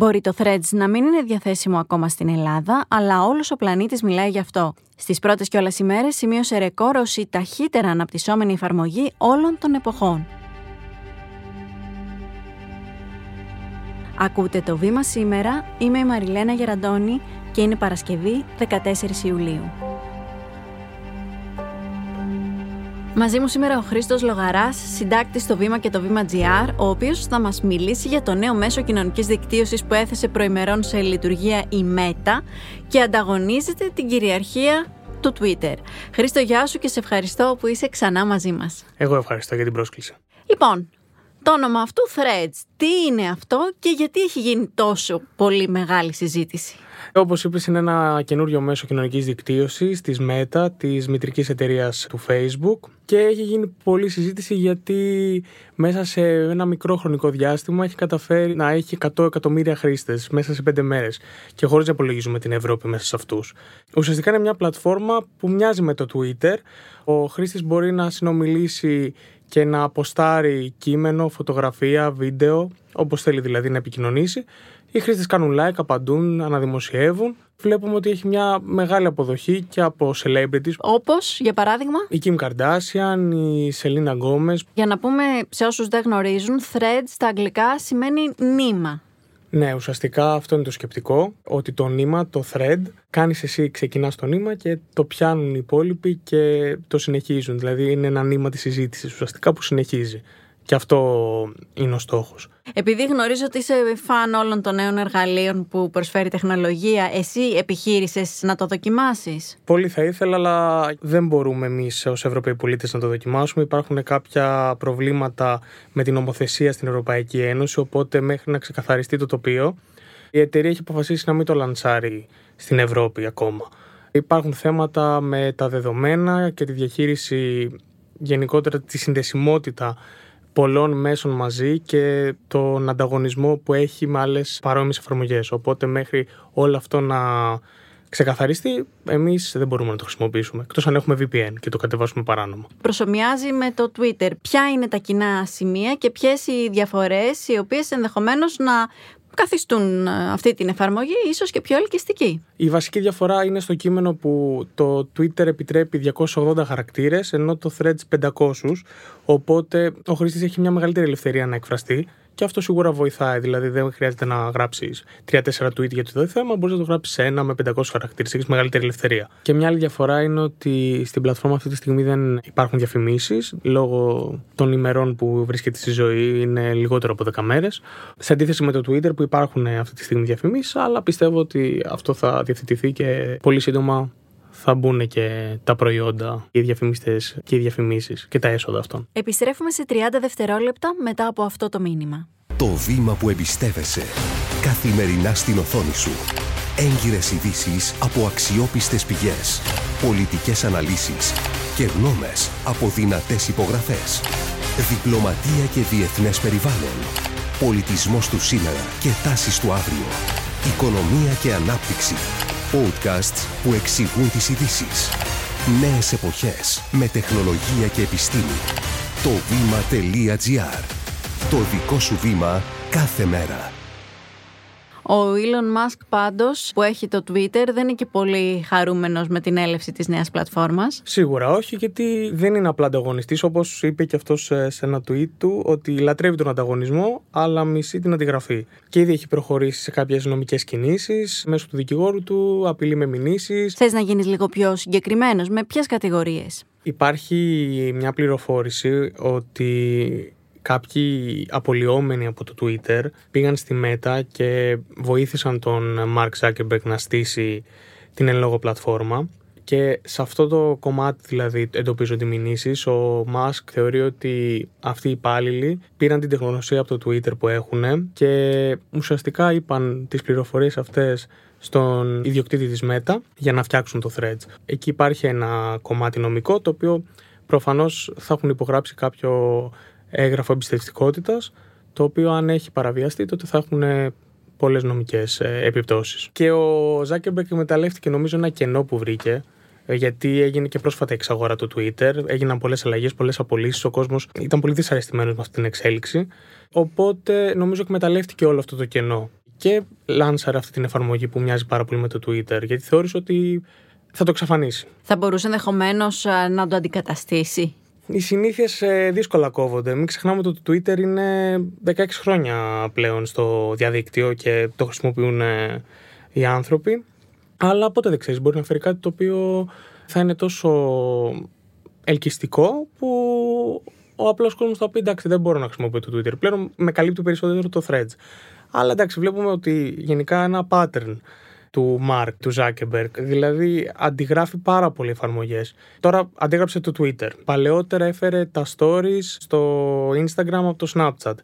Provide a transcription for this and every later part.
Μπορεί το Threads να μην είναι διαθέσιμο ακόμα στην Ελλάδα, αλλά όλος ο πλανήτης μιλάει γι' αυτό. Στις πρώτες κιόλας ημέρες σημείωσε ρεκόρ ως η ταχύτερα αναπτυσσόμενη εφαρμογή όλων των εποχών. Ακούτε το βήμα σήμερα, είμαι η Μαριλένα Γεραντώνη και είναι Παρασκευή 14 Ιουλίου. Μαζί μου σήμερα ο Χρήστος Λογαράς, συντάκτης στο Βήμα και το Βήμα GR, ο οποίος θα μας μιλήσει για το νέο μέσο κοινωνικής δικτύωσης που έθεσε προημερών σε λειτουργία η ΜΕΤΑ και ανταγωνίζεται την κυριαρχία του Twitter. Χρήστο, γεια σου και σε ευχαριστώ που είσαι ξανά μαζί μας. Εγώ ευχαριστώ για την πρόσκληση. Λοιπόν, το όνομα αυτού Threads, τι είναι αυτό και γιατί έχει γίνει τόσο πολύ μεγάλη συζήτηση; Όπως είπες, είναι ένα καινούριο μέσο κοινωνικής δικτύωσης της Meta, της μητρικής εταιρείας του Facebook. Και έχει γίνει πολλή συζήτηση γιατί μέσα σε ένα μικρό χρονικό διάστημα έχει καταφέρει να έχει 100 εκατομμύρια χρήστες μέσα σε 5 μέρες. Και χωρίς να υπολογίζουμε την Ευρώπη μέσα σε αυτούς. Ουσιαστικά είναι μια πλατφόρμα που μοιάζει με το Twitter. Ο χρήστης μπορεί να συνομιλήσει και να αποστάρει κείμενο, φωτογραφία, βίντεο, όπως θέλει δηλαδή να επικοινωνήσει οι χρήστες κάνουν like, απαντούν, αναδημοσιεύουν. Βλέπουμε ότι έχει μια μεγάλη αποδοχή και από celebrities. Όπως, για παράδειγμα; Η Kim Kardashian, η Selena Gomez. Για να πούμε σε όσους δεν γνωρίζουν, thread στα αγγλικά σημαίνει νήμα. Ναι, ουσιαστικά αυτό είναι το σκεπτικό. Ότι το νήμα, το thread, κάνεις εσύ, ξεκινάς το νήμα και το πιάνουν οι υπόλοιποι και το συνεχίζουν. Δηλαδή είναι ένα νήμα της συζήτησης ουσιαστικά που συνεχίζει. Και αυτό είναι ο στόχος. Επειδή γνωρίζω ότι είσαι φαν όλων των νέων εργαλείων που προσφέρει η τεχνολογία, εσύ επιχείρησες να το δοκιμάσεις; Πολύ θα ήθελα, αλλά δεν μπορούμε εμείς ως Ευρωπαίοι πολίτες να το δοκιμάσουμε. Υπάρχουν κάποια προβλήματα με την νομοθεσία στην Ευρωπαϊκή Ένωση, οπότε μέχρι να ξεκαθαριστεί το τοπίο, η εταιρεία έχει αποφασίσει να μην το λαντσάρει στην Ευρώπη ακόμα. Υπάρχουν θέματα με τα δεδομένα και τη διαχείριση γενικότερα τη συνδεσιμότητα πολλών μέσων μαζί και τον ανταγωνισμό που έχει με άλλες παρόμοιες εφαρμογές. Οπότε μέχρι όλο αυτό να ξεκαθαριστεί, εμείς δεν μπορούμε να το χρησιμοποιήσουμε. Εκτός αν έχουμε VPN και το κατεβάσουμε παράνομα. Προσωμιάζει με το Twitter. Ποια είναι τα κοινά σημεία και ποιες οι διαφορές οι οποίες ενδεχομένως να καθιστούν ε, αυτή την εφαρμογή ίσως και πιο ελκυστική. Η βασική διαφορά είναι στο κείμενο που το Twitter επιτρέπει 280 χαρακτήρες ενώ το Threads 500 οπότε ο χρήστης έχει μια μεγαλύτερη ελευθερία να εκφραστεί και αυτό σίγουρα βοηθάει. Δηλαδή, δεν χρειάζεται να γράψεις 3-4 tweet για το θέμα, μπορείς να το γράψεις ένα με 500 χαρακτήρες. Έχεις μεγαλύτερη ελευθερία. Και μια άλλη διαφορά είναι ότι στην πλατφόρμα αυτή τη στιγμή δεν υπάρχουν διαφημίσεις λόγω των ημερών που βρίσκεται στη ζωή, είναι λιγότερο από 10 μέρες. Σε αντίθεση με το Twitter που υπάρχουν αυτή τη στιγμή διαφημίσεις, αλλά πιστεύω ότι αυτό θα διευθετηθεί και πολύ σύντομα θα μπουν και τα προϊόντα, οι διαφημιστές και οι διαφημίσεις και τα έσοδα αυτών. Επιστρέφουμε σε 30 δευτερόλεπτα μετά από αυτό το μήνυμα. Το βήμα που εμπιστεύεσαι. Καθημερινά στην οθόνη σου. Έγκυρες ειδήσεις από αξιόπιστες πηγές. Πολιτικές αναλύσεις και γνώμες από δυνατές υπογραφές. Διπλωματία και διεθνές περιβάλλον. Πολιτισμός του σήμερα και τάσεις του αύριο. Οικονομία και ανάπτυξη Podcasts που εξηγούν τις ειδήσεις. Νέες εποχές με τεχνολογία και επιστήμη. Το βήμα.gr. Το δικό σου βήμα κάθε μέρα. Ο Elon Musk πάντως που έχει το Twitter δεν είναι και πολύ χαρούμενος με την έλευση της νέας πλατφόρμας. Σίγουρα όχι γιατί δεν είναι απλά ανταγωνιστής όπως είπε και αυτός ε, σε ένα tweet του ότι λατρεύει τον ανταγωνισμό αλλά μισεί την αντιγραφή. Και ήδη έχει προχωρήσει σε κάποιες νομικές κινήσεις μέσω του δικηγόρου του, απειλεί με μηνύσεις. Θες να γίνεις λίγο πιο συγκεκριμένος, με ποιες κατηγορίες; Υπάρχει μια πληροφόρηση ότι κάποιοι απολυόμενοι από το Twitter πήγαν στη Meta και βοήθησαν τον Mark Zuckerberg να στήσει την εν λόγω πλατφόρμα και σε αυτό το κομμάτι δηλαδή εντοπίζονται οι μηνύσεις ο Musk θεωρεί ότι αυτοί οι υπάλληλοι πήραν την τεχνογνωσία από το Twitter που έχουν και ουσιαστικά είπαν τις πληροφορίες αυτές στον ιδιοκτήτη της Meta για να φτιάξουν το Threads. Εκεί υπάρχει ένα κομμάτι νομικό το οποίο προφανώς θα έχουν υπογράψει κάποιο έγγραφο εμπιστευτικότητας, το οποίο αν έχει παραβιαστεί, τότε θα έχουν πολλές νομικές ε, επιπτώσεις. Και ο Ζάκεμπερκ εκμεταλλεύτηκε νομίζω ένα κενό που βρήκε, ε, γιατί έγινε και πρόσφατα εξαγορά του Twitter, έγιναν πολλές αλλαγές, πολλές απολύσεις. Ο κόσμος ήταν πολύ δυσαρεστημένος με αυτή την εξέλιξη. Οπότε νομίζω εκμεταλλεύτηκε όλο αυτό το κενό. και λάνσαρε αυτή την εφαρμογή που μοιάζει πάρα πολύ με το Twitter, γιατί θεώρησε ότι θα το εξαφανίσει. Θα μπορούσε ενδεχομένως να το αντικαταστήσει. Οι συνήθειες δύσκολα κόβονται. Μην ξεχνάμε ότι το Twitter είναι 16 χρόνια πλέον στο διαδίκτυο και το χρησιμοποιούν οι άνθρωποι. Αλλά πότε δεν ξέρεις, μπορεί να φέρει κάτι το οποίο θα είναι τόσο ελκυστικό που ο απλός κόσμος θα πει εντάξει, δεν μπορώ να χρησιμοποιήσω το Twitter. Πλέον με καλύπτει περισσότερο το Threads. Αλλά εντάξει, βλέπουμε ότι γενικά ένα pattern του Mark, του Zuckerberg. Δηλαδή αντιγράφει πάρα πολλοί εφαρμογές. Τώρα αντίγραψε το Twitter. Παλαιότερα έφερε τα stories στο Instagram από το Snapchat.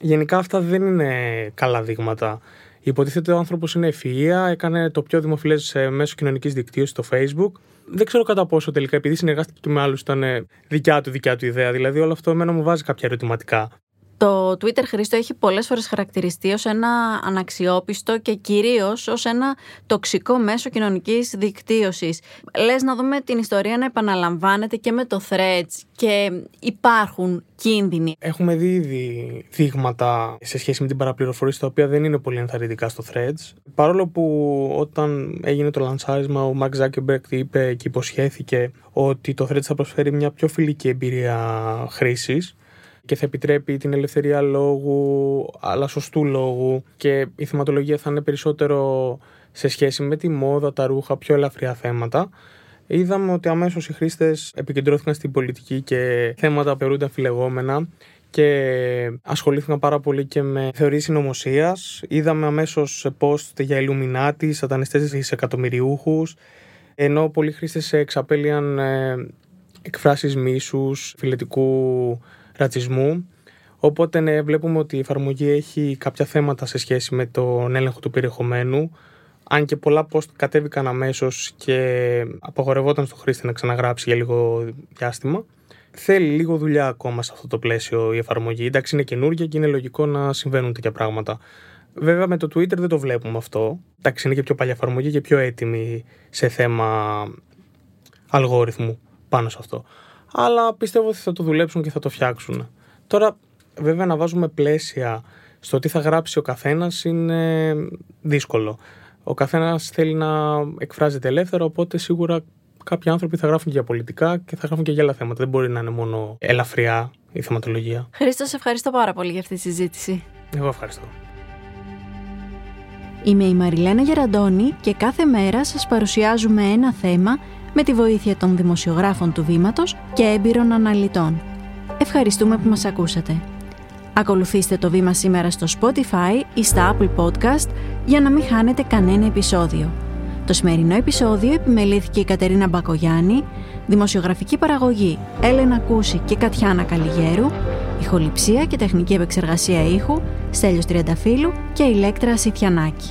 Γενικά αυτά δεν είναι καλά δείγματα. Υποτίθεται ο άνθρωπος είναι ευφυα, έκανε το πιο δημοφιλές μέσο κοινωνικής δικτύωσης στο Facebook. Δεν ξέρω κατά πόσο τελικά, επειδή συνεργάστηκε και με άλλους, ήταν δικιά του δικιά του ιδέα. Δηλαδή, όλο αυτό εμένα μου βάζει κάποια ερωτηματικά. Το Twitter Χρήστο έχει πολλές φορές χαρακτηριστεί ως ένα αναξιόπιστο και κυρίως ως ένα τοξικό μέσο κοινωνικής δικτύωσης. Λες να δούμε την ιστορία να επαναλαμβάνεται και με το Threads και υπάρχουν κίνδυνοι. Έχουμε δει ήδη δείγματα σε σχέση με την παραπληροφορία τα οποία δεν είναι πολύ ενθαρρυντικά στο Threads. Παρόλο που όταν έγινε το λανσάρισμα ο Mark Zuckerberg είπε και υποσχέθηκε ότι το Threads θα προσφέρει μια πιο φιλική εμπειρία χρήσης και θα επιτρέπει την ελευθερία λόγου, αλλά σωστού λόγου και η θεματολογία θα είναι περισσότερο σε σχέση με τη μόδα, τα ρούχα, πιο ελαφριά θέματα. Είδαμε ότι αμέσως οι χρήστες επικεντρώθηκαν στην πολιτική και θέματα που θεωρούνται αμφιλεγόμενα και ασχολήθηκαν πάρα πολύ και με θεωρίες συνωμοσίας. Είδαμε αμέσως post για Illuminati, σατανιστές εκατομμυριούχους, ενώ πολλοί χρήστες εξαπέλυαν ε, εκφράσεις μίσους, φιλετικού ρατσισμού. Οπότε ναι, βλέπουμε ότι η εφαρμογή έχει κάποια θέματα σε σχέση με τον έλεγχο του περιεχομένου. Αν και πολλά post κατέβηκαν αμέσως και απαγορευόταν στο χρήστη να ξαναγράψει για λίγο διάστημα. Θέλει λίγο δουλειά ακόμα σε αυτό το πλαίσιο η εφαρμογή. Εντάξει, είναι καινούργια και είναι λογικό να συμβαίνουν τέτοια πράγματα. Βέβαια με το Twitter δεν το βλέπουμε αυτό. Εντάξει, είναι και πιο παλιά εφαρμογή και πιο έτοιμη σε θέμα αλγόριθμου πάνω σε αυτό αλλά πιστεύω ότι θα το δουλέψουν και θα το φτιάξουν. Τώρα, βέβαια, να βάζουμε πλαίσια στο τι θα γράψει ο καθένας είναι δύσκολο. Ο καθένας θέλει να εκφράζεται ελεύθερα, οπότε σίγουρα κάποιοι άνθρωποι θα γράφουν και για πολιτικά και θα γράφουν και για άλλα θέματα. Δεν μπορεί να είναι μόνο ελαφριά η θεματολογία. Χρήστος, σε ευχαριστώ πάρα πολύ για αυτή τη συζήτηση. Εγώ ευχαριστώ. Είμαι η Μαριλένα Γεραντώνη και κάθε μέρα σας παρουσιάζουμε ένα θέμα με τη βοήθεια των δημοσιογράφων του Βήματος και έμπειρων αναλυτών. Ευχαριστούμε που μας ακούσατε. Ακολουθήστε το Βήμα σήμερα στο Spotify ή στα Apple Podcast για να μην χάνετε κανένα επεισόδιο. Το σημερινό επεισόδιο επιμελήθηκε η Κατερίνα Μπακογιάννη, δημοσιογραφική παραγωγή Έλενα Κούση και Κατιάνα Καλιγέρου, ηχοληψία και τεχνική επεξεργασία ήχου Στέλιος Τριανταφύλου και Ηλέκτρα Σιτιανάκη.